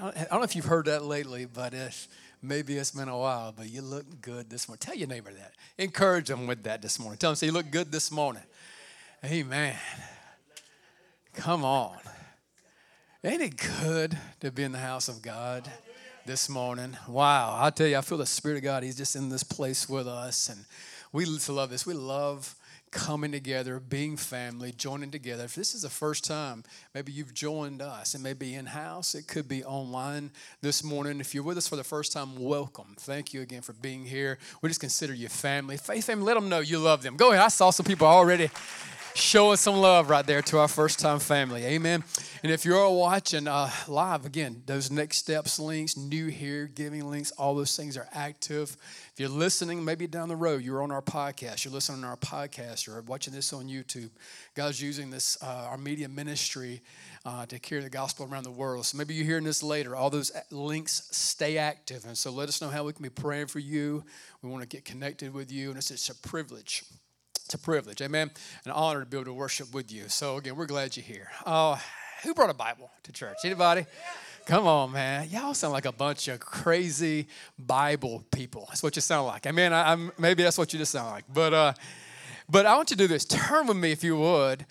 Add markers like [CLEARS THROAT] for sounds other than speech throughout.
I don't, know if you've heard that lately, but it's, maybe it's been a while, but you look good this morning. Tell your neighbor that. Encourage them with that this morning. Tell them, say, you look good this morning. Amen. Come on. Ain't it good to be in the house of God this morning? Wow. I tell you, I feel the Spirit of God. He's just in this place with us. And we love this. We love coming together, being family, joining together. If this is the first time, maybe you've joined us. It may be in house, it could be online this morning. If you're with us for the first time, welcome. Thank you again for being here. We just consider you family. Faith family, let them know you love them. Go ahead. I saw some people already showing some love right there to our first time family. Amen. And if you're watching uh, live, again, those next steps links, new here, giving links, all those things are active. If you're listening, maybe down the road, you're on our podcast, you're listening to our podcast, or watching this on YouTube. God's using this, uh, our media ministry, uh, to carry the gospel around the world. So maybe you're hearing this later. All those links stay active. And so let us know how we can be praying for you. We want to get connected with you. And it's, it's a privilege. It's a privilege, amen, an honor to be able to worship with you. So again, we're glad you're here. Uh, who brought a Bible to church? Anybody? Come on, man. Y'all sound like a bunch of crazy Bible people. That's what you sound like. I mean, I, am maybe that's what you just sound like. But, uh, but I want you to do this. Turn with me, if you would,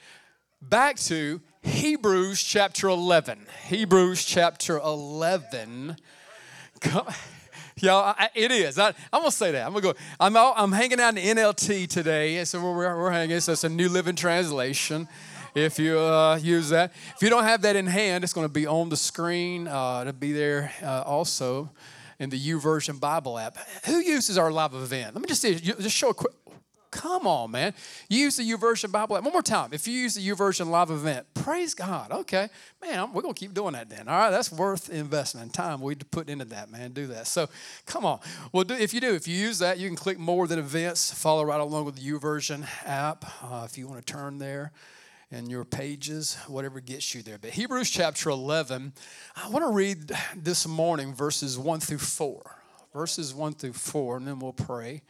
back to Hebrews chapter 11. Hebrews chapter 11. Come, y'all, it is. I, am to say that. I'm to go. I'm, I'm hanging out in NLT today. So we're, we're hanging. So it's a New Living Translation if you uh, use that. If you don't have that in hand, it's to be on the screen. Uh, it'll be there uh, also in the YouVersion Bible app. Who uses our live event? Let me just see, just show a quick. Come on, man. Use the YouVersion Bible app. One more time. If you use the YouVersion live event, praise God. Okay. Man, we're going to keep doing that then. All right. That's worth investment and time we put into that, man. Do that. So come on. Well, do, if you do, if you use that, you can click more than events, follow right along with the YouVersion app uh, if you want to turn there and your pages, whatever gets you there. But Hebrews chapter 11, I want to read this morning verses 1 through 4. Verses 1 through 4, and then we'll pray.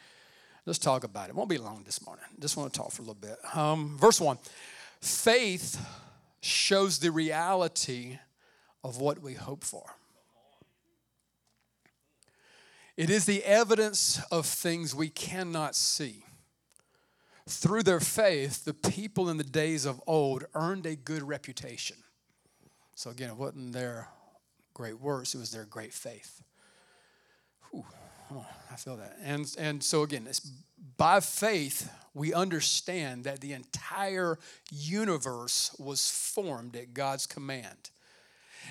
Let's talk about it. won't be long this morning. Just want to talk for a little bit. Um, verse 1 Faith shows the reality of what we hope for. It is the evidence of things we cannot see. Through their faith, the people in the days of old earned a good reputation. So again, it wasn't their great works, it was their great faith. Whew, oh, I feel that. And, and so again, it's by faith, we understand that the entire universe was formed at God's command.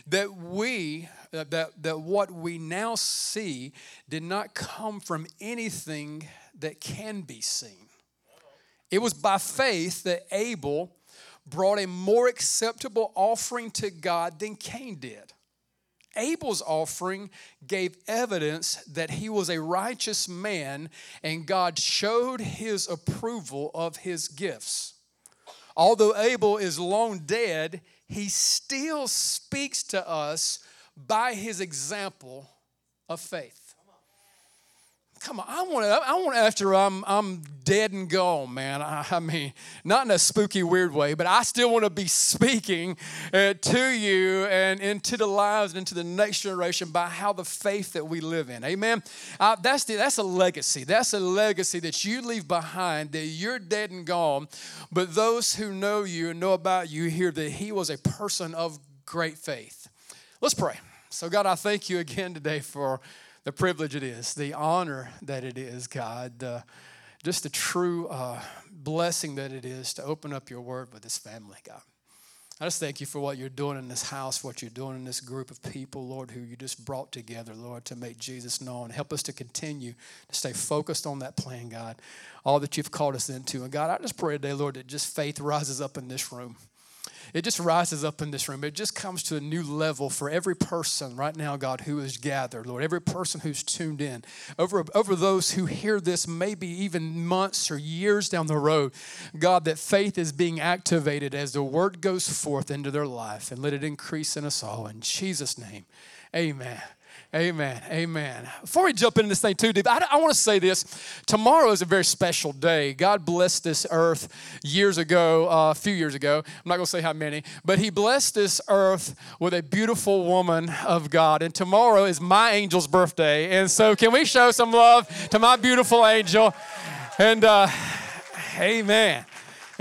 That we, uh, that, that what we now see did not come from anything that can be seen. It was by faith that Abel brought a more acceptable offering to God than Cain did. Abel's offering gave evidence that he was a righteous man and God showed his approval of his gifts. Although Abel is long dead, he still speaks to us by his example of faith. Come on, I want to. I want after I'm I'm dead and gone, man. I, I, mean, not in a spooky weird way, but I still want to be speaking uh, to you and into the lives and into the next generation by how the faith that we live in. Amen. Uh, that's the, that's a legacy. That's a legacy that you leave behind. That you're dead and gone, but those who know you and know about you hear that He was a person of great faith. Let's pray. So, God, I thank you again today for the privilege it is, the honor that it is, God, uh, just the true uh, blessing that it is to open up your word with this family, God. I just thank you for what you're doing in this house, what you're doing in this group of people, Lord, who you just brought together, Lord, to make Jesus known. Help us to continue to stay focused on that plan, God, all that you've called us into. And God, I just pray today, Lord, that just faith rises up in this room. It just rises up in this room. It just comes to a new level for every person right now, God, who is gathered, Lord, every person who's tuned in, over, over those who hear this maybe even months or years down the road, God, that faith is being activated as the word goes forth into their life and let it increase in us all. In Jesus' name, amen. Amen. Amen. Before we jump into this thing too deep, I, I want to say this. Tomorrow is a very special day. God blessed this earth years ago, uh, a few years ago. I'm not going to say how many, but He blessed this earth with a beautiful woman of God. And tomorrow is my angel's birthday. And so, can we show some love to my beautiful angel? And, uh, amen.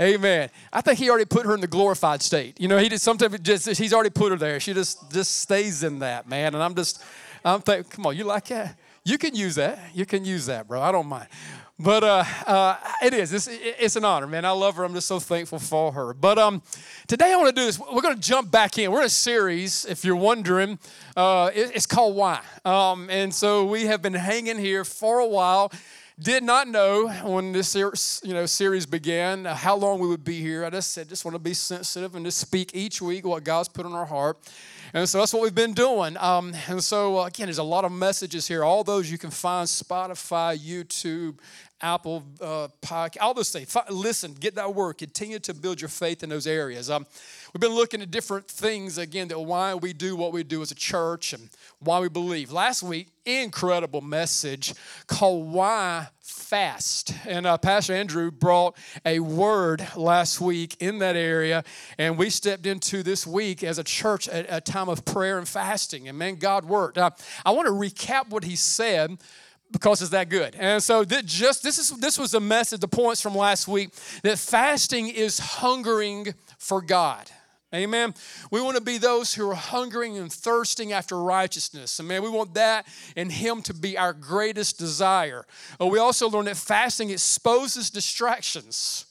Amen. I think he already put her in the glorified state. You know, he just sometimes just he's already put her there. She just just stays in that, man. And I'm just I'm thinking, come on, you like that? You can use that. You can use that, bro. I don't mind. But uh, uh, it is. It's, it's an honor, man. I love her. I'm just so thankful for her. But um, today I want to do this. We're going to jump back in. We're in a series, if you're wondering. Uh, it, it's called Why. Um, and so we have been hanging here for a while. Did not know when this you know series began how long we would be here. I just said just want to be sensitive and just speak each week what God's put on our heart. And so that's what we've been doing. Um, and so, uh, again, there's a lot of messages here. All those you can find Spotify, YouTube, Apple uh, Podcast, all those things. Listen, get that word. Continue to build your faith in those areas. Um, we've been looking at different things, again, that why we do what we do as a church and why we believe. Last week, incredible message called Why Fast. And uh, Pastor Andrew brought a word last week in that area, and we stepped into this week as a church at a time of prayer and fasting. And man, God worked. Uh, I want to recap what he said because it's that good. And so that just this is this was the message, the points from last week that fasting is hungering for God. Amen. We want to be those who are hungering and thirsting after righteousness. Amen. we want that and Him to be our greatest desire. We also learn that fasting exposes distractions.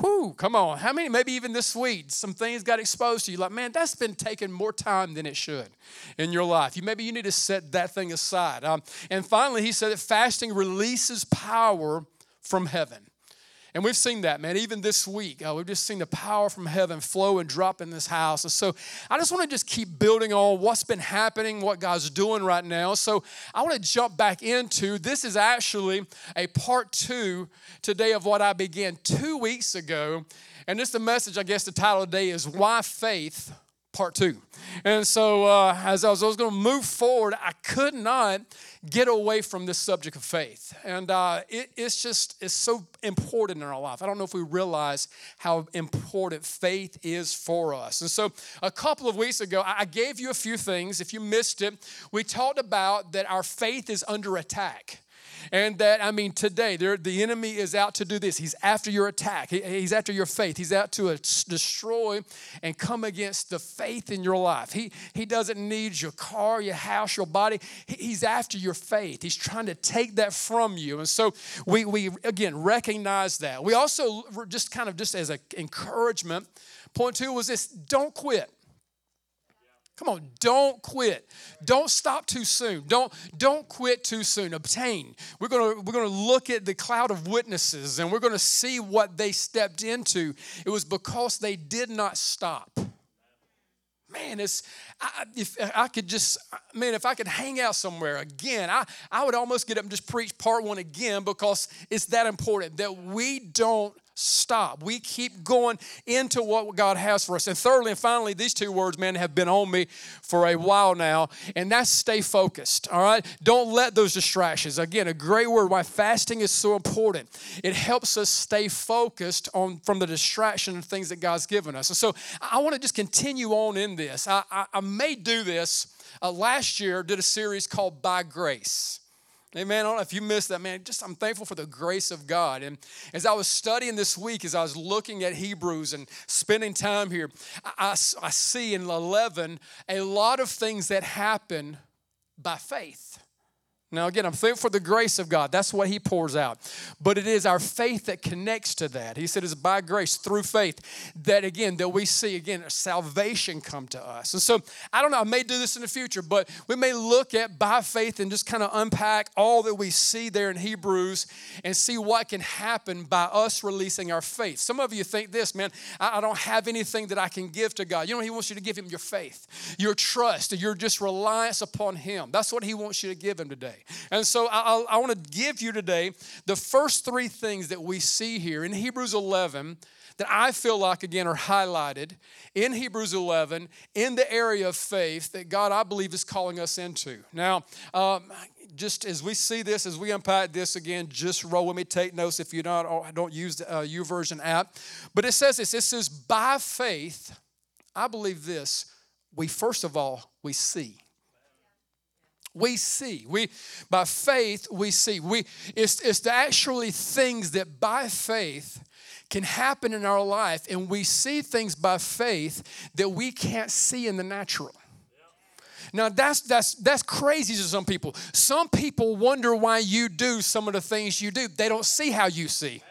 Whoo, come on. How many, maybe even this week, some things got exposed to you? Like, man, that's been taking more time than it should in your life. You Maybe you need to set that thing aside. Um, and finally, he said that fasting releases power from heaven. And we've seen that, man. Even this week, uh, we've just seen the power from heaven flow and drop in this house. And so I just want to just keep building on what's been happening, what God's doing right now. So I want to jump back into this is actually a part two today of what I began two weeks ago. And this the message, I guess the title today is Why Faith part two. And so, uh, as I was, was going to move forward, I could not get away from this subject of faith. And uh, it, it's just, it's so important in our life. I don't know if we realize how important faith is for us. And so, a couple of weeks ago, I gave you a few things. If you missed it, we talked about that our faith is under attack. And that, I mean, today, the enemy is out to do this. He's after your attack, he, he's after your faith. He's out to uh, destroy and come against the faith in your life. He, he doesn't need your car, your house, your body. He, he's after your faith. He's trying to take that from you. And so we, we again, recognize that. We also, just kind of just as an encouragement, point two was this don't quit. Come on, don't quit. Don't stop too soon. Don't, don't quit too soon. Obtain. We're gonna, we're gonna look at the cloud of witnesses and we're gonna see what they stepped into. It was because they did not stop. Man, it's I, if I could just man, if I could hang out somewhere again, I, I would almost get up and just preach part one again because it's that important that we don't stop. We keep going into what God has for us. And thirdly and finally, these two words, man, have been on me for a while now, and that's stay focused. All right? Don't let those distractions. Again, a great word why fasting is so important. It helps us stay focused on from the distraction of things that God's given us. And so I want to just continue on in this. I, I, I may do this. Uh, last year, did a series called By Grace. Amen. I don't know if you missed that, man. Just I'm thankful for the grace of God. And as I was studying this week, as I was looking at Hebrews and spending time here, I, I, see in 11 a lot of things that happen by faith Now, again, I'm thankful for the grace of God. That's what He pours out. But it is our faith that connects to that. He said it's by grace, through faith, that again, that we see again salvation come to us. And so I don't know, I may do this in the future, but we may look at by faith and just kind of unpack all that we see there in Hebrews and see what can happen by us releasing our faith. Some of you think this, man, I, don't have anything that I can give to God. You know, He wants you to give Him your faith, your trust, your just reliance upon Him. That's what He wants you to give Him today. And so I, I want to give you today the first three things that we see here in Hebrews 11 that I feel like, again, are highlighted in Hebrews 11 in the area of faith that God, I believe, is calling us into. Now, um, just as we see this, as we unpack this again, just roll with me, take notes if you don't, oh, don't use the uh, YouVersion app. But it says this it says, by faith, I believe this, we first of all, we see we see. We by faith we see. We it's, it's actually things that by faith can happen in our life and we see things by faith that we can't see in the natural. Now that's that's that's crazy to some people. Some people wonder why you do some of the things you do. They don't see how you see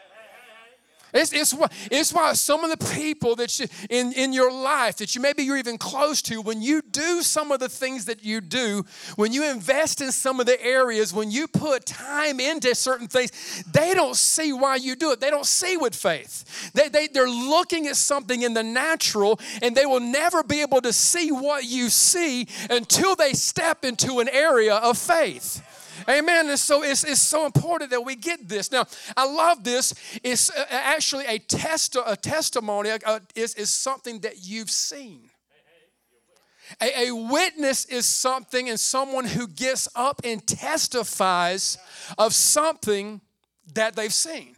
it's, it's, why, it's why some of the people that you, in, in your life that you maybe you're even close to, when you do some of the things that you do, when you invest in some of the areas, when you put time into certain things, they don't see why you do it. They don't see with faith. They, they, they're looking at something in the natural and they will never be able to see what you see until they step into an area of faith. Amen. And so it's, it's so important that we get this. Now, I love this. It's uh, actually a, test, a testimony, uh, is, is something that you've seen. A, a, witness is something and someone who gets up and testifies of something that they've seen.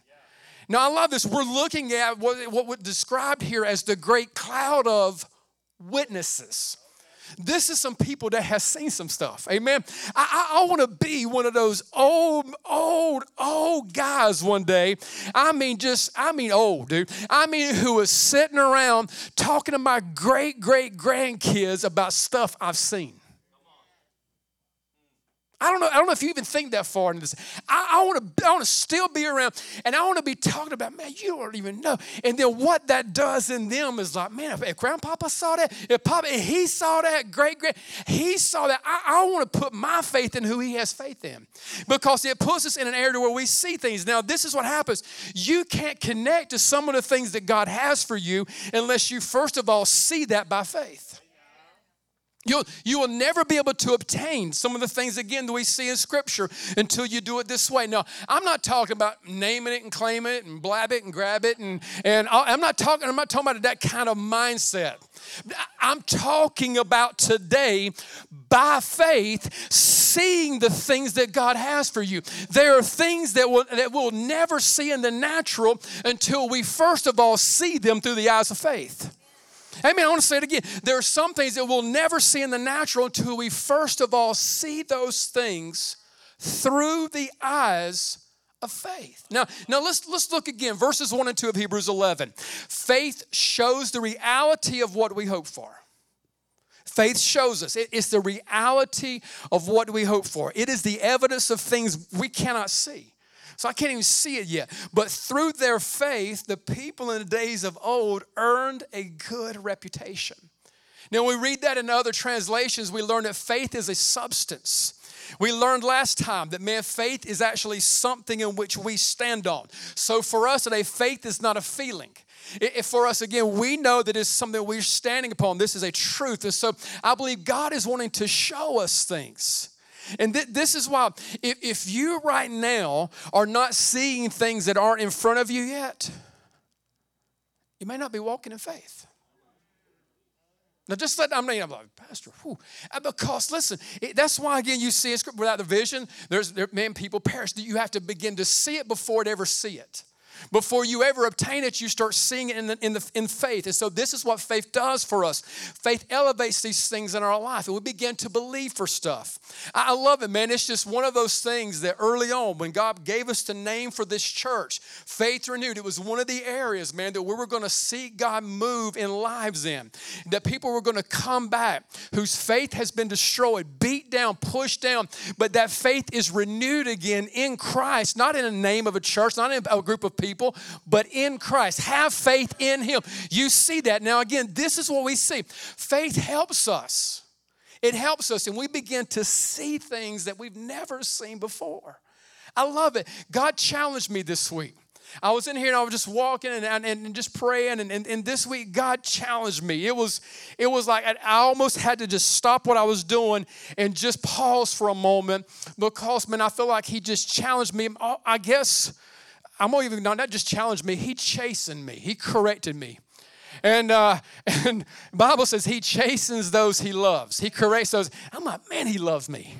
Now, I love this. We're looking at what, what was described here as the great cloud of witnesses. This is some people that has seen some stuff. Amen. I, I, I want to be one of those old, old, old guys one day. I mean, just, I mean, old, dude. I mean, who is sitting around talking to my great, great grandkids about stuff I've seen. I don't know. I don't know if you even think that far into this. I, I want to. I want to still be around, and I want to be talking about. Man, you don't even know. And then what that does in them is like, man, if, if Grandpapa saw that, if Papa, if he saw that, great great, he saw that. I, I want to put my faith in who he has faith in, because it puts us in an area where we see things. Now, this is what happens. You can't connect to some of the things that God has for you unless you first of all see that by faith. You'll, you will never be able to obtain some of the things, again, that we see in Scripture until you do it this way. Now, I'm not talking about naming it and claiming it and blab it and grab it. And, and I'm, not talking, I'm not talking about that kind of mindset. I'm talking about today, by faith, seeing the things that God has for you. There are things that we'll, that we'll never see in the natural until we, first of all, see them through the eyes of faith. Amen. I want to say it again. There are some things that we'll never see in the natural until we first of all see those things through the eyes of faith. Now, now let's let's look again. Verses 1 and 2 of Hebrews 11. Faith shows the reality of what we hope for. Faith shows us. it's the reality of what we hope for. It is the evidence of things we cannot see. So I can't even see it yet. But through their faith, the people in the days of old earned a good reputation. Now, we read that in other translations, we learn that faith is a substance. We learned last time that man, faith is actually something in which we stand on. So for us today, faith is not a feeling. If for us, again, we know that it's something we're standing upon. This is a truth. And so I believe God is wanting to show us things. And th- this is why, if, if you right now are not seeing things that aren't in front of you yet, you may not be walking in faith. Now, just let I mean, I'm like Pastor, whew. Uh, because listen, it, that's why again you see script without the vision. There's there, man, people perish. You have to begin to see it before it ever see it. Before you ever obtain it, you start seeing it in, the, in, the, in faith. And so, this is what faith does for us. Faith elevates these things in our life, and we begin to believe for stuff. I, I love it, man. It's just one of those things that early on, when God gave us the name for this church, Faith Renewed, it was one of the areas, man, that we were going to see God move in lives in. That people were going to come back whose faith has been destroyed, beat down, pushed down, but that faith is renewed again in Christ, not in the name of a church, not in a group of people, but in Christ. Have faith in Him. You see that. Now, again, this is what we see faith helps us. It helps us, and we begin to see things that we've never seen before. I love it. God challenged me this week. I was in here and I was just walking and, and, and just praying. And, and, and, this week, God challenged me. It was, it was like I almost had to just stop what I was doing and just pause for a moment because, man, I feel like He just challenged me. I guess I'm not even, not just challenged me, He chastened me, He corrected me. And uh, [LAUGHS] and Bible says he chastens those he loves. He corrects those. I'm like, man, he loves me.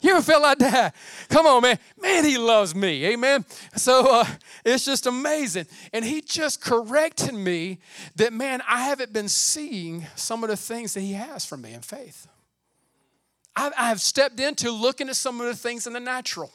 You ever felt like that? Come on, man. Man, he loves me. Amen. So uh, it's just amazing. And he just corrected me that, man, I haven't been seeing some of the things that he has for me in faith. I've, I have stepped into looking at some of the things in the natural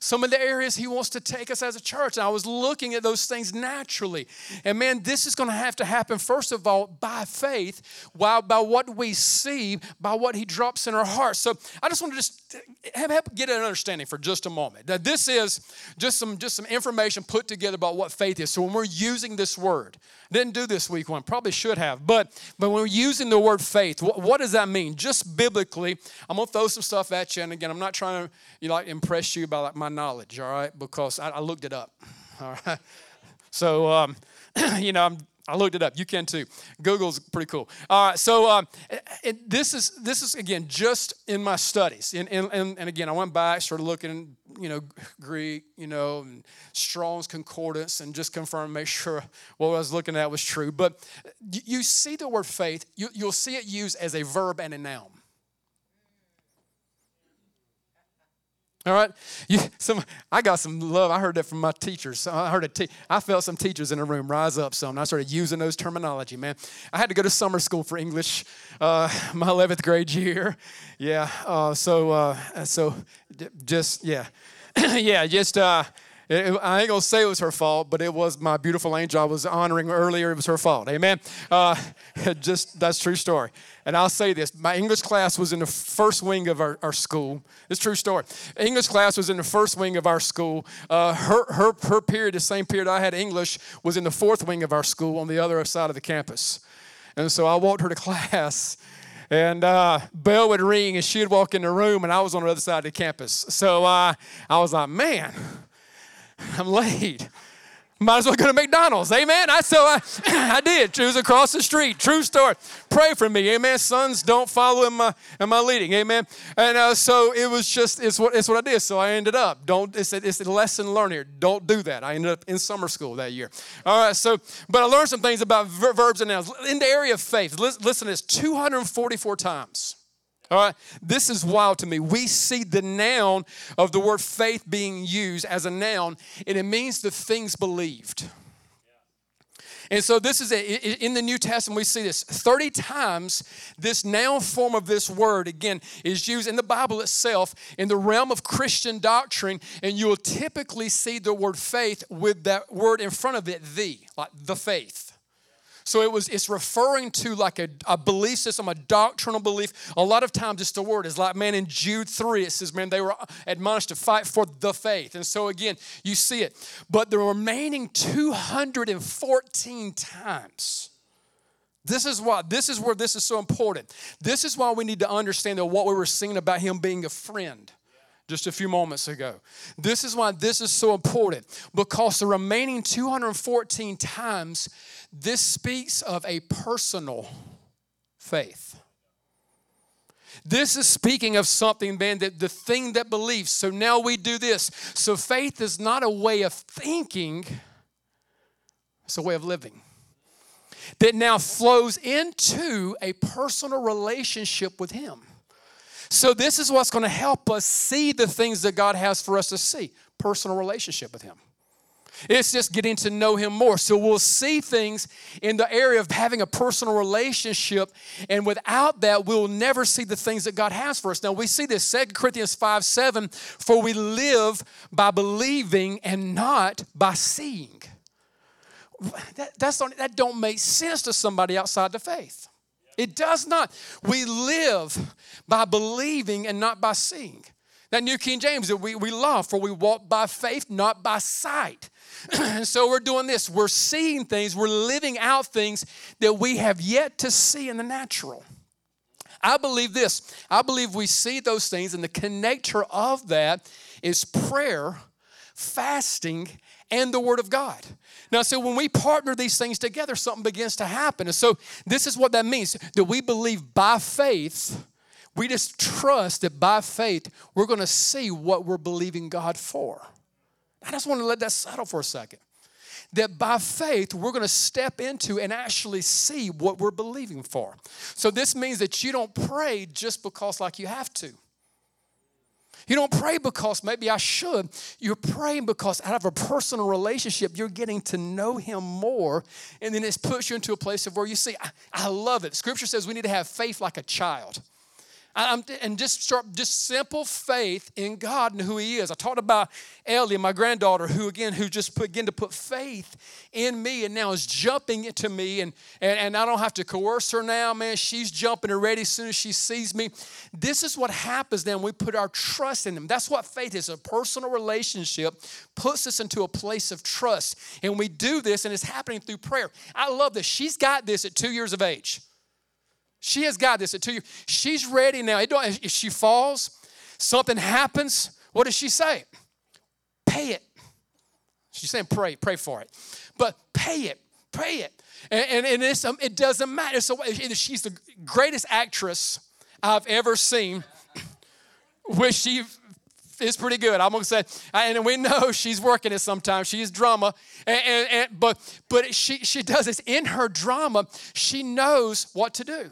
some of the areas he wants to take us as a church. And I was looking at those things naturally. And man, this is going to have to happen, first of all, by faith, while by what we see, by what he drops in our hearts. So I just want to just have, have, get an understanding for just a moment. That this is just some, just some information put together about what faith is. So when we're using this word, didn't do this week one, probably should have, but, but when we're using the word faith, what, what does that mean? Just biblically, I'm going to throw some stuff at you. And again, I'm not trying to you know, like impress you by like my knowledge, all right? Because I, I looked it up, [LAUGHS] all right? So, um, [CLEARS THROAT] you know, I'm I looked it up. You can too. Google's pretty cool. All right, so um, it, this is this is again just in my studies, and, and, and again I went back, started looking, you know, Greek, you know, and Strong's concordance, and just confirm, make sure what I was looking at was true. But you see the word faith, you, you'll see it used as a verb and a noun. All right, you, [LAUGHS] some I got some love. I heard that from my teachers. I heard a te- I felt some teachers in the room rise up. Some. And I started using those terminology. Man, I had to go to summer school for English, uh, [LAUGHS] my 11th grade year. Yeah. Uh, so uh, so just yeah, [CLEARS THROAT] yeah. Just uh, it, I ain't gonna say it was her fault, but it was my beautiful angel I was honoring earlier. It was her fault. Amen. Uh, [LAUGHS] just that's true story. And I'll say this: my English class was in the first wing of our, our school. It's true story. English class was in the first wing of our school. Uh, her her her period, the same period I had English, was in the fourth wing of our school on the other side of the campus. And so I walked her to [LAUGHS] class and uh, bell would ring and she'd walk in the room and i was on the other side of the campus so uh, i was like man [LAUGHS] I'm late. Might as well go to McDonald's. Amen. I so I, [CLEARS THROAT] I did. Choose across the street. True story. Pray for me. Amen. Sons, don't follow in my in my leading. Amen. And uh, so it was just it's what it's what I did. So I ended up don't it's a, it's a lesson learned here. Don't do that. I ended up in summer school that year. All right. So but I learned some things about ver- verbs and nouns in the area of faith. Listen, listen to this. 244 times. All right, this is wild to me. We see the noun of the word faith being used as a noun, and it means the things believed. And so this is a, in the New Testament, we see this 30 times. This noun form of this word, again, is used in the Bible itself in the realm of Christian doctrine. And you will typically see the word faith with that word in front of it, the, like the faith. So it was it's referring to like a, a belief system, a doctrinal belief. A lot of times it's the word. It's like, man, in Jude 3, it says, man, they were admonished to fight for the faith. And so again, you see it. But the remaining 214 times. This is why, this is where this is so important. This is why we need to understand that what we were singing about him being a friend just a few moments ago. This is why this is so important because the remaining 214 times this speaks of a personal faith. This is speaking of something, man, that the thing that believes. So now we do this. So faith is not a way of thinking, it's a way of living that now flows into a personal relationship with Him. So, this is what's going to help us see the things that God has for us to see personal relationship with Him. It's just getting to know Him more. So we'll see things in the area of having a personal relationship, and without that, we'll never see the things that God has for us. Now we see this 2 Corinthians 5 7 for we live by believing and not by seeing. That, that's that don't make sense to somebody outside the faith. It does not. We live by believing and not by seeing. That New King James that we, we love, for we walk by faith, not by sight. and [CLEARS THROAT] so we're doing this. We're seeing things, we're living out things that we have yet to see in the natural. I believe this. I believe we see those things, and the connector of that is prayer, fasting, and the Word of God. Now, so when we partner these things together, something begins to happen. And so this is what that means that we believe by faith. We just trust that by faith, we're going to see what we're believing God for. I just want to let that settle for a second. That by faith, we're going to step into and actually see what we're believing for. So, this means that you don't pray just because, like, you have to. You don't pray because maybe I should. You're praying because out of a personal relationship, you're getting to know Him more. And then it puts you into a place of where you see, I, I love it. Scripture says we need to have faith like a child. I'm, and just start just simple faith in God and who He is. I talked about Ellie, my granddaughter, who again, who just began to put faith in me and now is jumping into me, and, and, and I don't have to coerce her now, man. She's jumping and ready as soon as she sees me. This is what happens then we put our trust in them. That's what faith is. A personal relationship puts us into a place of trust. And we do this, and it's happening through prayer. I love this. She's got this at two years of age. She has got this two years. She's ready now. if she falls, something happens, what does she say? Pay it. She's saying pray, pray for it. But pay it, pray it. And, and, and um, it doesn't matter. So she's the greatest actress I've ever seen, [CLEARS THROAT] which she is pretty good. I'm gonna say, and we know she's working it sometimes. She's drama, and, and, and, but but she she does this in her drama. She knows what to do.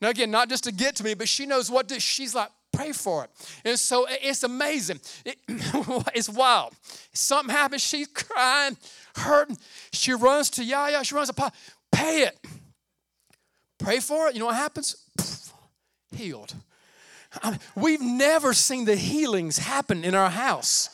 Now, again, not just to get to me, but she knows what to, she's like, pray for it. And so it's amazing. It, [LAUGHS] it's wild. Something happens, she's crying, hurting. She runs to Yaya, she runs to Pop, pay it. Pray for it. You know what happens? Healed. I mean, we've never seen the healings happen in our house.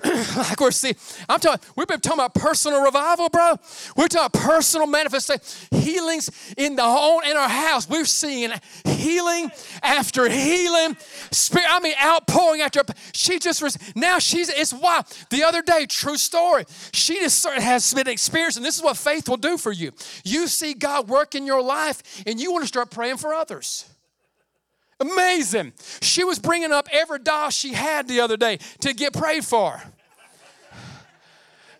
[CLEARS THROAT] like we're seeing, I'm talking, we've been talking about personal revival, bro. We're talking personal manifestation, healings in the home, in our house. We're seeing healing after healing, spirit, I mean, outpouring after. She just, now she's, it's wild. The other day, true story, she just has been experiencing, this is what faith will do for you. You see God work in your life, and you want to start praying for others. Amazing. She was bringing up every doll she had the other day to get prayed for.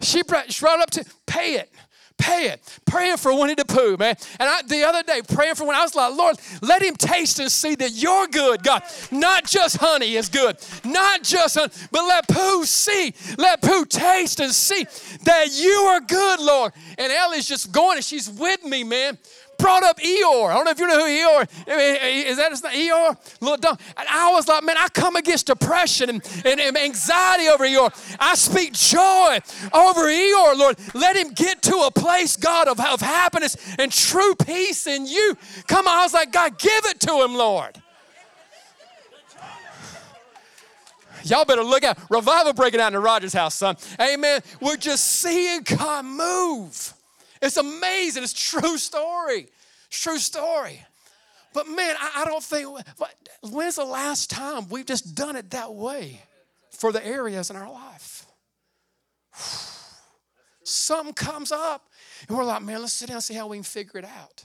She brought, up to pay it. Pay it. Praying for Winnie the Pooh, man. And I, the other day, praying for when I was like, Lord, let him taste and see that you're good, God. Not just honey is good. Not just honey, but let Pooh see. Let Pooh taste and see that you are good, Lord. And Ellie's just going and she's with me, man brought up Eeyore. I don't know if you know who Eeyore eh, is. That is not Eeyore? Little dumb. And I was like, man, I come against depression and, and, and anxiety over Eeyore. I speak joy over Eeyore, Lord. Let him get to a place, God, of, of happiness and true peace in you. Come on, I was like, God, give it to him, Lord. Y'all better look out. Revival breaking out in the Rogers house, son. Amen. We're just seeing God move. It's amazing. It's true story. It's true story. But man, I, I don't think, when's the last time we've just done it that way for the areas in our life? [SIGHS] Something comes up, and we're like, man, let's sit down and see how we can figure it out.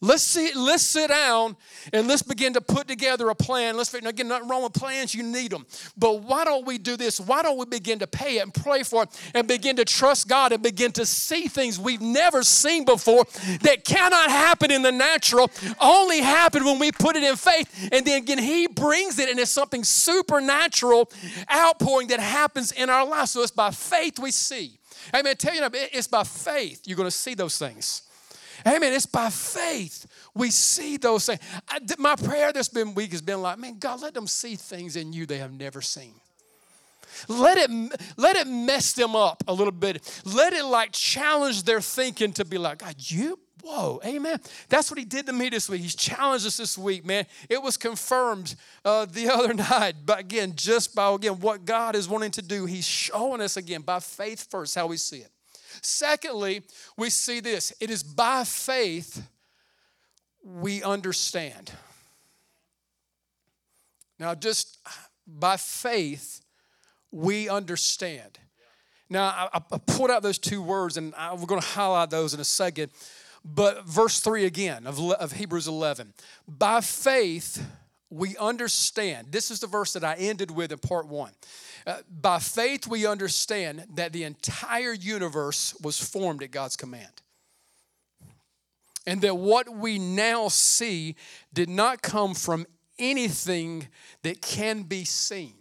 Let's see, let's sit down and let's begin to put together a plan. Let's again, nothing wrong with plans, you need them. But why don't we do this? Why don't we begin to pay it and pray for it and begin to trust God and begin to see things we've never seen before that cannot happen in the natural, only happen when we put it in faith. And then again, He brings it and it's something supernatural outpouring that happens in our lives. So it's by faith we see. Amen. Tell you, it's by faith you're going to see those things. Amen. It's by faith we see those things. I, my prayer this been week has been like, man, God, let them see things in you they have never seen. Let it, let it mess them up a little bit. Let it like challenge their thinking to be like, God, you Whoa, amen. That's what he did to me this week. He's challenged us this week, man. It was confirmed uh, the [LAUGHS] other night, but again, just by again what God is wanting to do, he's showing us again by faith first how we see it. Secondly, we see this it is by faith we understand. Now, just by faith, we understand. Now, I, I pulled out those two words, and I, we're going to highlight those in a second. But verse 3 again of, of Hebrews 11. By faith, we understand. This is the verse that I ended with in part one. Uh, by faith, we understand that the entire universe was formed at God's command. And that what we now see did not come from anything that can be seen.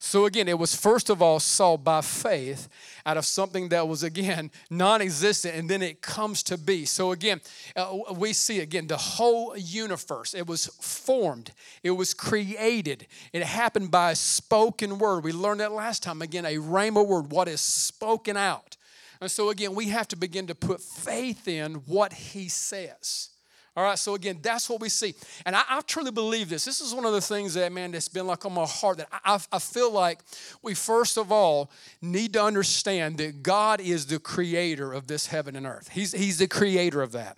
So again, it was first of all saw by faith out of something that was again [LAUGHS] non existent, and then it comes to be. So again, uh, we see again the whole universe. It was formed, it was created, it happened by a spoken word. We learned that last time. Again, a rhema word, what is spoken out. And so again, we have to begin to put faith in what he says. All right, so again, that's what we see. And I, I, truly believe this. This is one of the things that, man, that's been like on my heart that I, I feel like we first of all need to understand that God is the creator of this heaven and earth. He's, he's the creator of that.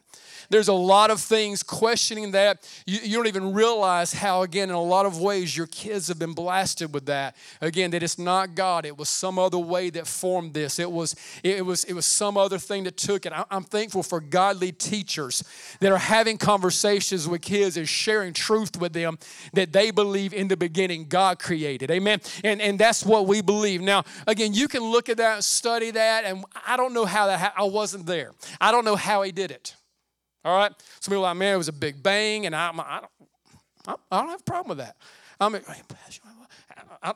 There's a lot of things questioning that. You, you, don't even realize how, again, in a lot of ways, your kids have been blasted with that. Again, that it's not God. It was some other way that formed this. It was, it was, it was some other thing that took it. I, I'm thankful for godly teachers that are having conversations with kids and sharing truth with them that they believe in the beginning God created. Amen. And, and that's what we believe. Now, again, you can look at that, study that, and I don't know how that, I wasn't there. I don't know how he did it. All right? Some people like, man, it was a big bang, and I, I, don't, I don't have a problem with that. I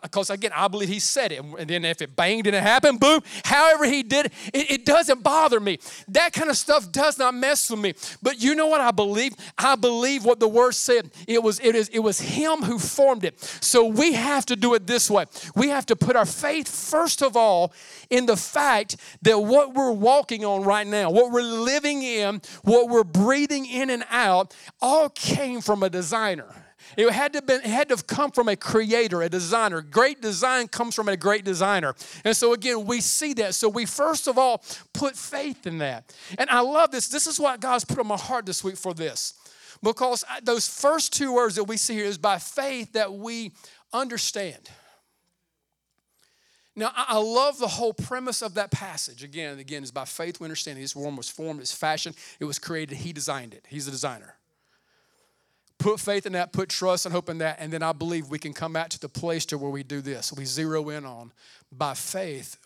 because again, I believe he said it. And then if it banged and it happened, boom, however he did it, it doesn't bother me. That kind of stuff does not mess with me. But you know what I believe? I believe what the word said. It was, it is, it was him who formed it. So we have to do it this way. We have to put our faith, first of all, in the fact that what we're walking on right now, what we're living in, what we're breathing in and out, all came from a designer. It had to been, it had to have come from a creator, a designer. Great design comes from a great designer. And so again, we see that. So we first of all put faith in that. And I love this. This is what God's put on my heart this week for this. Because those first two words that we see here is by faith that we understand. Now, I love the whole premise of that passage. Again, again, is by faith we understand this world was formed, it's fashioned, it was created, he designed it. He's the designer. Put faith in that, put trust and hope in that, and then I believe we can come back to the place to where we do this. We zero in on by faith,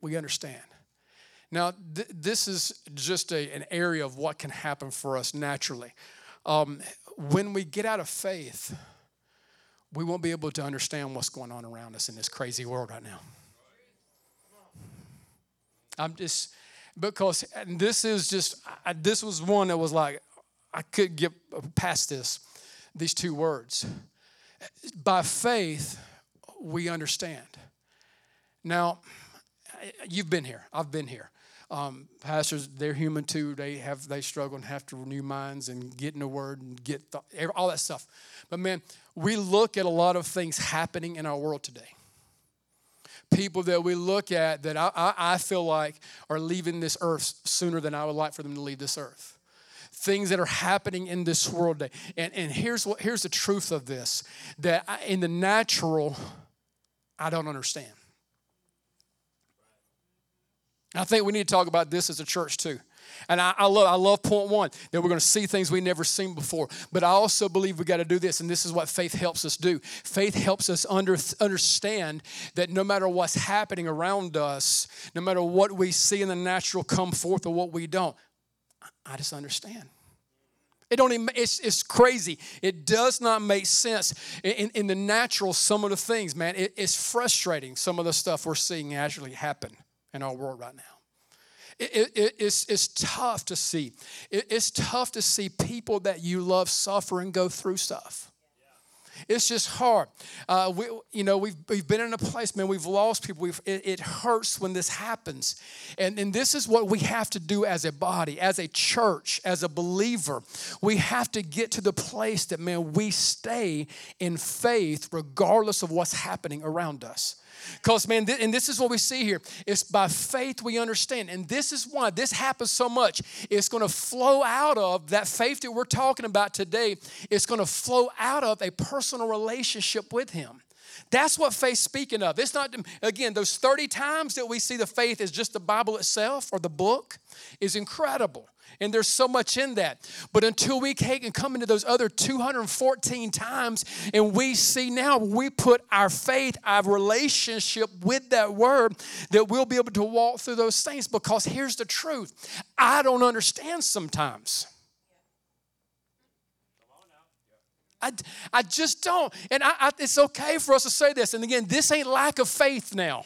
we understand. Now, th- this is just a, an area of what can happen for us naturally. Um, when we get out of faith, we won't be able to understand what's going on around us in this crazy world right now. I'm just because this is just I, this was one that was like I could get past this, these two words. By faith, we understand. Now, you've been here. I've been here. Um, pastors, they're human too. They have they struggle and have to renew minds and get in the Word and get all that stuff. But man, we look at a lot of things happening in our world today. People that we look at that I, I, I feel like are leaving this earth sooner than I would like for them to leave this earth things that are happening in this world. And, and here's, what, here's the truth of this that I, in the natural, I don't understand. I think we need to talk about this as a church too. And I, I, love, I love point one that we're going to see things we never seen before. But I also believe we got to do this, and this is what faith helps us do. Faith helps us under, understand that no matter what's happening around us, no matter what we see in the natural come forth or what we don't, I just understand. It don't even, it's, it's crazy. It does not make sense. In, in the natural, some of the things, man, it, it's frustrating, some of the stuff we're seeing actually happen in our world right now. It, it, it's, it's tough to see. It, it's tough to see people that you love suffer and go through stuff. It's just hard. Uh, we, you know, we've, we've been in a place, man, we've lost people. We've, it, it hurts when this happens. And, and this is what we have to do as a body, as a church, as a believer. We have to get to the place that, man, we stay in faith regardless of what's happening around us. Because, man, th- and this is what we see here. It's by faith we understand. And this is why this happens so much. It's going to flow out of that faith that we're talking about today. It's going to flow out of a personal relationship with Him. That's what faith speaking of. It's not, again, those 30 times that we see the faith is just the Bible itself or the book is incredible. And there's so much in that. But until we can come into those other 214 times and we see now we put our faith, our relationship with that word, that we'll be able to walk through those things. Because here's the truth I don't understand sometimes. I, I just don't. And I, I, it's okay for us to say this. And again, this ain't lack of faith now.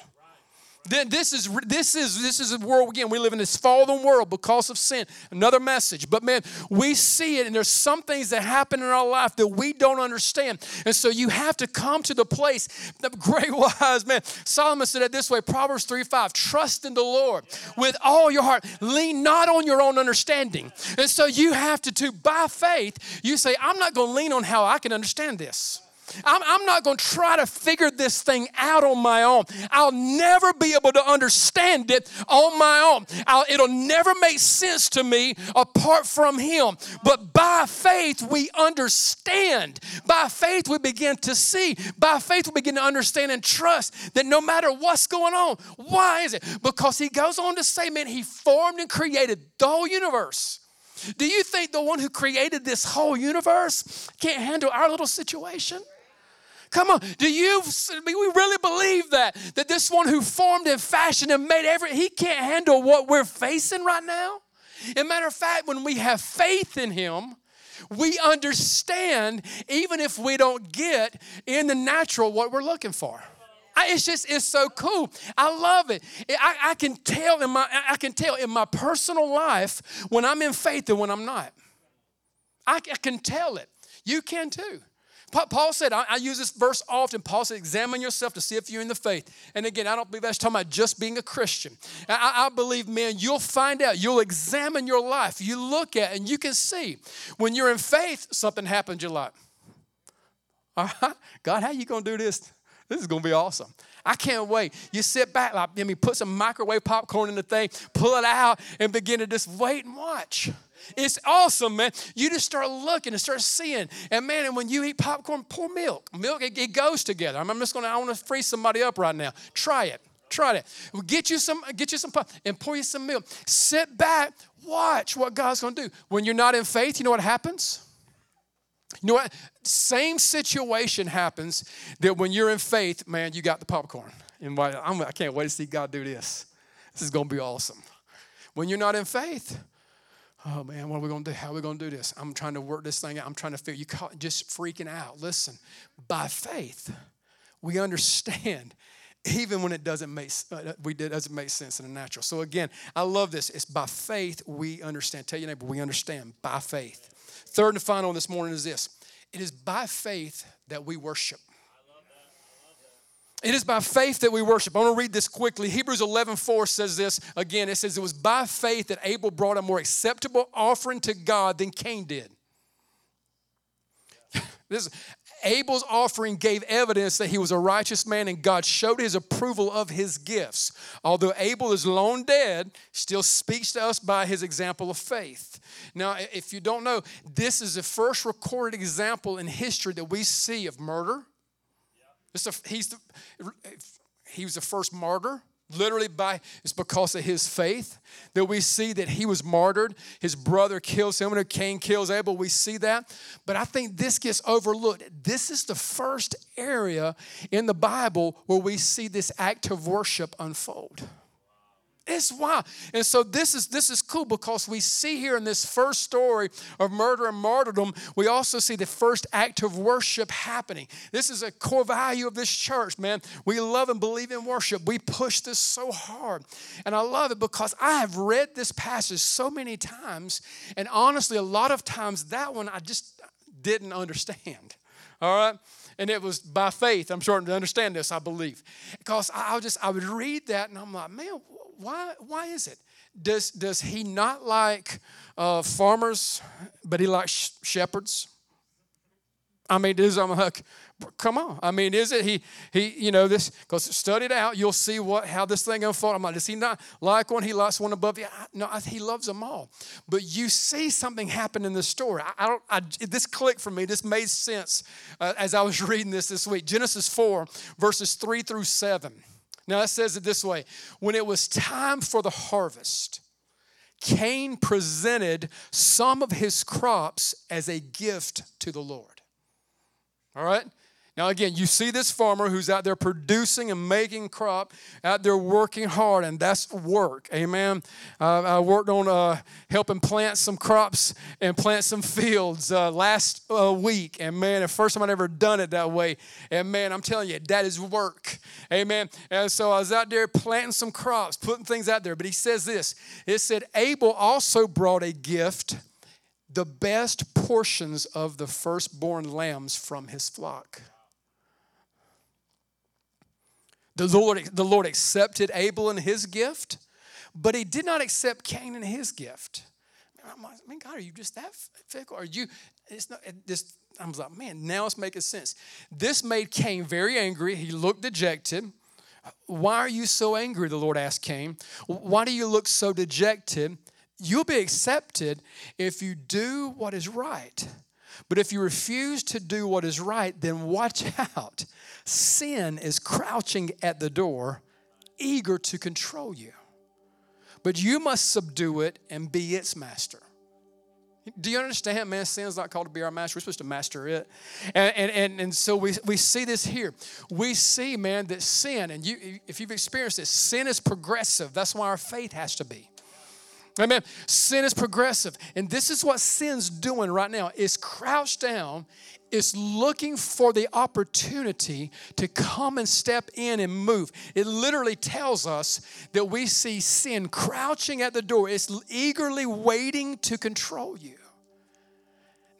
Then this is this is this is a world again. We live in this fallen world because of sin. Another message, but man, we see it, and there's some things that happen in our life that we don't understand, and so you have to come to the place. The [LAUGHS] great wise man Solomon said it this way: Proverbs three five. Trust in the Lord with all your heart. Lean not on your own understanding, and so you have to, to by faith, you say, I'm not going to lean on how I can understand this. I'm, I'm not going to try to figure this thing out on my own. I'll never be able to understand it on my own. I'll, it'll never make sense to me apart from Him. But by faith, we understand. By faith, we begin to see. By faith, we begin to understand and trust that no matter what's going on, why is it? Because He goes on to say, man, He formed and created the whole universe. Do you think the one who created this whole universe can't handle our little situation? Come on, do you mean we really believe that? That this one who formed and fashioned and made every he can't handle what we're facing right now? As a matter of fact, when we have faith in him, we understand even if we don't get in the natural what we're looking for. I, it's just it's so cool. I love it. I, I can tell in my I can tell in my personal life when I'm in faith and when I'm not. I, I can tell it. You can too. Paul said, I, use this verse often. Paul said, examine yourself to see if you're in the faith. And again, I don't believe that's talking about just being a Christian. I, I believe, man, you'll find out. You'll examine your life. You look at and you can see. When you're in faith, something happens, you're like, all right, God, how you going to do this? This is going to be awesome. I can't wait. You sit back, like, I mean, put some microwave popcorn in the thing, pull it out, and begin to just wait and watch. It's awesome, man. You just start looking and start seeing. And man, and when you eat popcorn, pour milk. Milk, it, it goes together. I'm just gonna, I wanna freeze somebody up right now. Try it. Try it. Get you some, get you some pop and pour you some milk. Sit back, watch what God's gonna do. When you're not in faith, you know what happens? You know what? Same situation happens that when you're in faith, man, you got the popcorn. And I'm, I can't wait to see God do this. This is going to be awesome. When you're not in faith, oh man, what are we going to do? How are we going to do this? I'm trying to work this thing out. I'm trying to figure. You call, just freaking out. Listen, by faith, we understand [LAUGHS] even when it doesn't make uh, we did doesn't make sense in the natural. So again, I love this. It's by faith we understand. Tell your neighbor we understand by faith. Third and final this morning is this. It is by faith that we worship. It is by faith that we worship. I want to read this quickly. Hebrews 11 4 says this again. It says, It was by faith that Abel brought a more acceptable offering to God than Cain did. [LAUGHS] this, Abel's offering gave evidence that he was a righteous man and God showed his approval of his gifts. Although Abel is long dead, still speaks to us by his example of faith. Now, if you don't know, this is the first recorded example in history that we see of murder a, he's the, he was the first martyr literally by it's because of his faith that we see that he was martyred. His brother kills him and cain kills abel. We see that. But i think this gets overlooked. This is the first area in the bible where we see this act of worship unfold it's wild. And so this is this is cool because we see here in this first story of murder and martyrdom, we also see the first act of worship happening. This is a core value of this church, man. We love and believe in worship. We push this so hard. And I love it because I have read this passage so many times, and honestly, a lot of times that one I just didn't understand. All right? And it was by faith. I'm starting to understand this, I believe. Because I, I just I would read that and I'm like, man, why why is it? Does does he not like uh, farmers, but he likes shepherds? I mean, is I'm like, come on. I mean, is it he he you know this because study it out. You'll see what how this thing unfolds. I'm like, does he not like one? He likes one above you. No, I, he loves them all. But you see something happen in the story. I, I don't. I, this clicked for me. This made sense uh, as I was [LAUGHS] reading this this week. Genesis four verses three through seven. Now it says it this way: When it was time for the harvest. Cain presented some of his crops as a gift to the Lord. All right? Now, again, you see this farmer who's out there producing and making crop, out there working hard, and that's work. Amen. Uh, I worked on uh, helping plant some crops and plant some fields uh, last uh, week, and man, the first time I'd ever done it that way. And man, I'm telling you, that is work. Amen. And so I was out there planting some crops, putting things out there. But he says this it said, Abel also brought a gift the best portions of the firstborn lambs from his flock. The Lord, the Lord accepted Abel and his gift, but he did not accept Cain and his gift. I'm like, man, God, are you just that fickle? Are you, it's not, this, I was like, man, now it's making sense. This made Cain very angry. He looked dejected. Why are you so angry? The Lord asked Cain. Why do you look so dejected? You'll be accepted if you do what is right. But if you refuse to do what is right, then watch [LAUGHS] out. Sin is crouching at the door, eager to control you. But you must subdue it and be its master. Do you understand, man? Sin's not called to be our master. We're supposed to master it. And, and, and, and so we, we see this here. We see, man, that sin, and you, if you've experienced this, sin is progressive. That's why our faith has to be. Amen. Sin is progressive. And this is what sin's doing right now. It's crouched down, it's looking for the opportunity to come and step in and move. It literally tells us that we see sin crouching at the door. It's eagerly waiting to control you.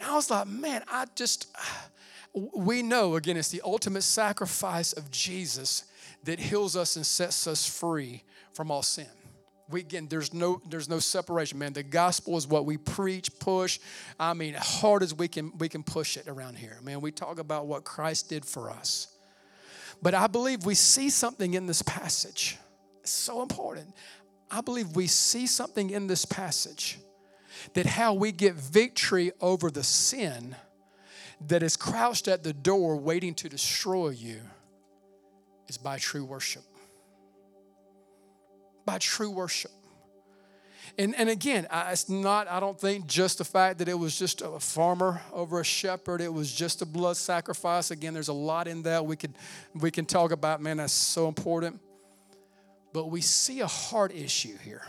And I was like, man, I just [SIGHS] we know again it's the ultimate sacrifice of Jesus that heals us and sets us free from all sin we again there's no there's no separation man. The gospel is what we preach push. I mean hard as we can we can push it around here man. We talk about what christ did for us. But i believe we see something in this passage. It's so important. I believe we see something in this passage that how we get victory over the sin that is crouched at the door waiting to destroy you is by true worship by true worship. And, and again, I, it's not, I don't think, just the fact that it was just a farmer over a shepherd. It was just a blood sacrifice. Again, there's a lot in that we could, we can talk about. Man, that's so important. But we see a heart issue here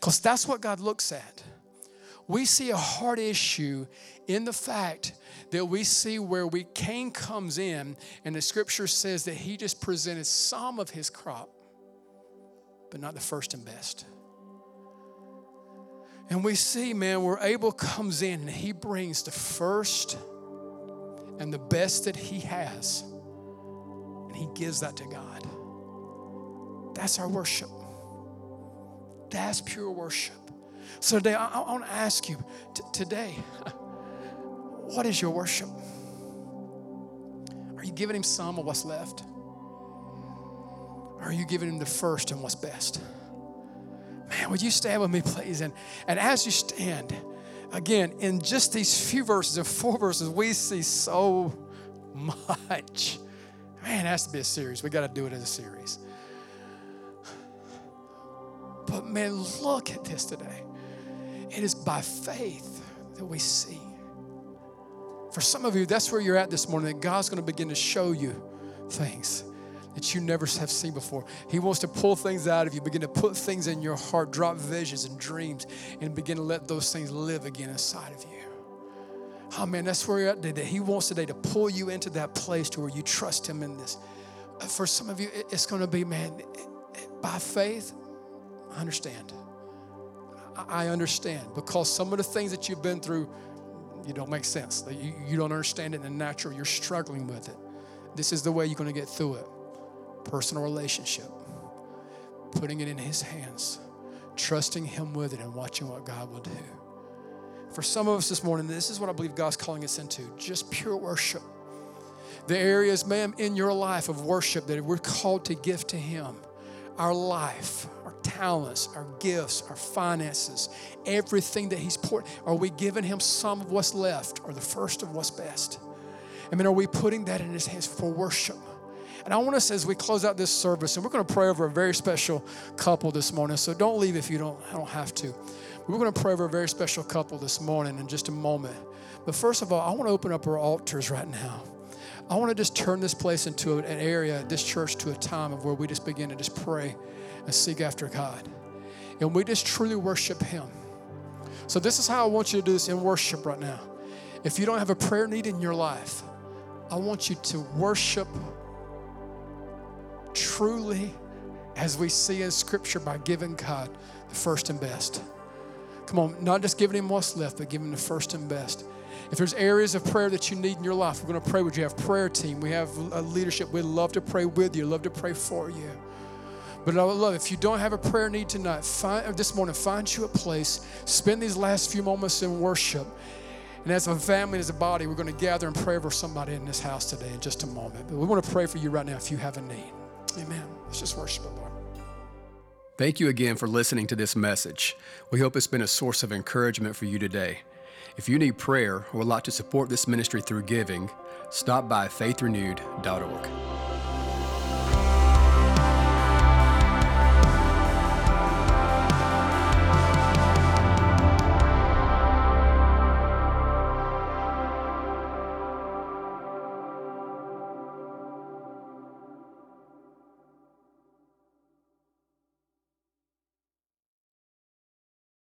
because that's what God looks at. We see a heart issue in the fact that we see where we Cain comes in, and the scripture says that he just presented some of his crop but not the first and best. And we see, man, where Abel comes in and he brings the first and the best that he has, and he gives that to God. That's our worship. That's pure worship. So today, I, I want to ask you t- today, [LAUGHS] what is your worship? Are you giving him some of what's left? Or are you giving him the first and what's best? Man, would you stand with me, please? And, and as you stand, again, in just these few verses, in four verses, we see so [LAUGHS] much. Man, it has to be a series. We got to do it as a series. But man, look at this today. It is by faith that we see. For some of you, that's where you're at this morning, that God's going to begin to show you things that you never have seen before. He wants to pull things out of you, begin to put things in your heart, drop visions and dreams, and begin to let those things live again inside of you. Oh man, that's where you're at today. He wants today to pull you into that place to where you trust Him in this. Uh, for some of you, it's going to be, man, by faith, I understand. I understand because some of the things that you've been through, You don't make sense. You, you don't understand it in the natural. You're struggling with it. This is the way you're going to get through it personal relationship, putting it in His hands, trusting Him with it, and watching what God will do. For some of us this morning, this is what I believe God's calling us into just pure worship. The areas, ma'am, in your life of worship that we're called to give to Him our life, our talents, our gifts, our finances, everything that He's poured. Are we giving Him some of what's left or the first of what's best? I mean, are we putting that in His hands for worship? And I want us as we close out this service, and we're going to pray over a very special couple this morning. So don't leave if you don't. I don't have to. We're going to pray over a very special couple this morning in just a moment. But first of all, I want to open up our altars right now. I want to just turn this place into an area, this church, to a time of where we just begin to just pray and seek after God. And we just truly worship Him. So, this is how I want you to do this in worship right now. If you don't have a prayer need in your life, I want you to worship truly as we see in Scripture by giving God the first and best. Come on, not just giving Him what's left, but giving Him the first and best. If there's areas of prayer that you need in your life, we're going to pray with you. Have prayer team. We have a leadership. We'd love to pray with you. Love to pray for you. But I would love if you don't have a prayer need tonight, find this morning, find you a place. Spend these last few moments in worship. And as a family, as a body, we're going to gather and pray for somebody in this house today in just a moment. But we want to pray for you right now if you have a need. Amen. Let's just worship Lord. Thank you again for listening to this message. We hope it's been a source of encouragement for you today. If you need prayer or would like to support this ministry through giving, stop by faithrenewed.org.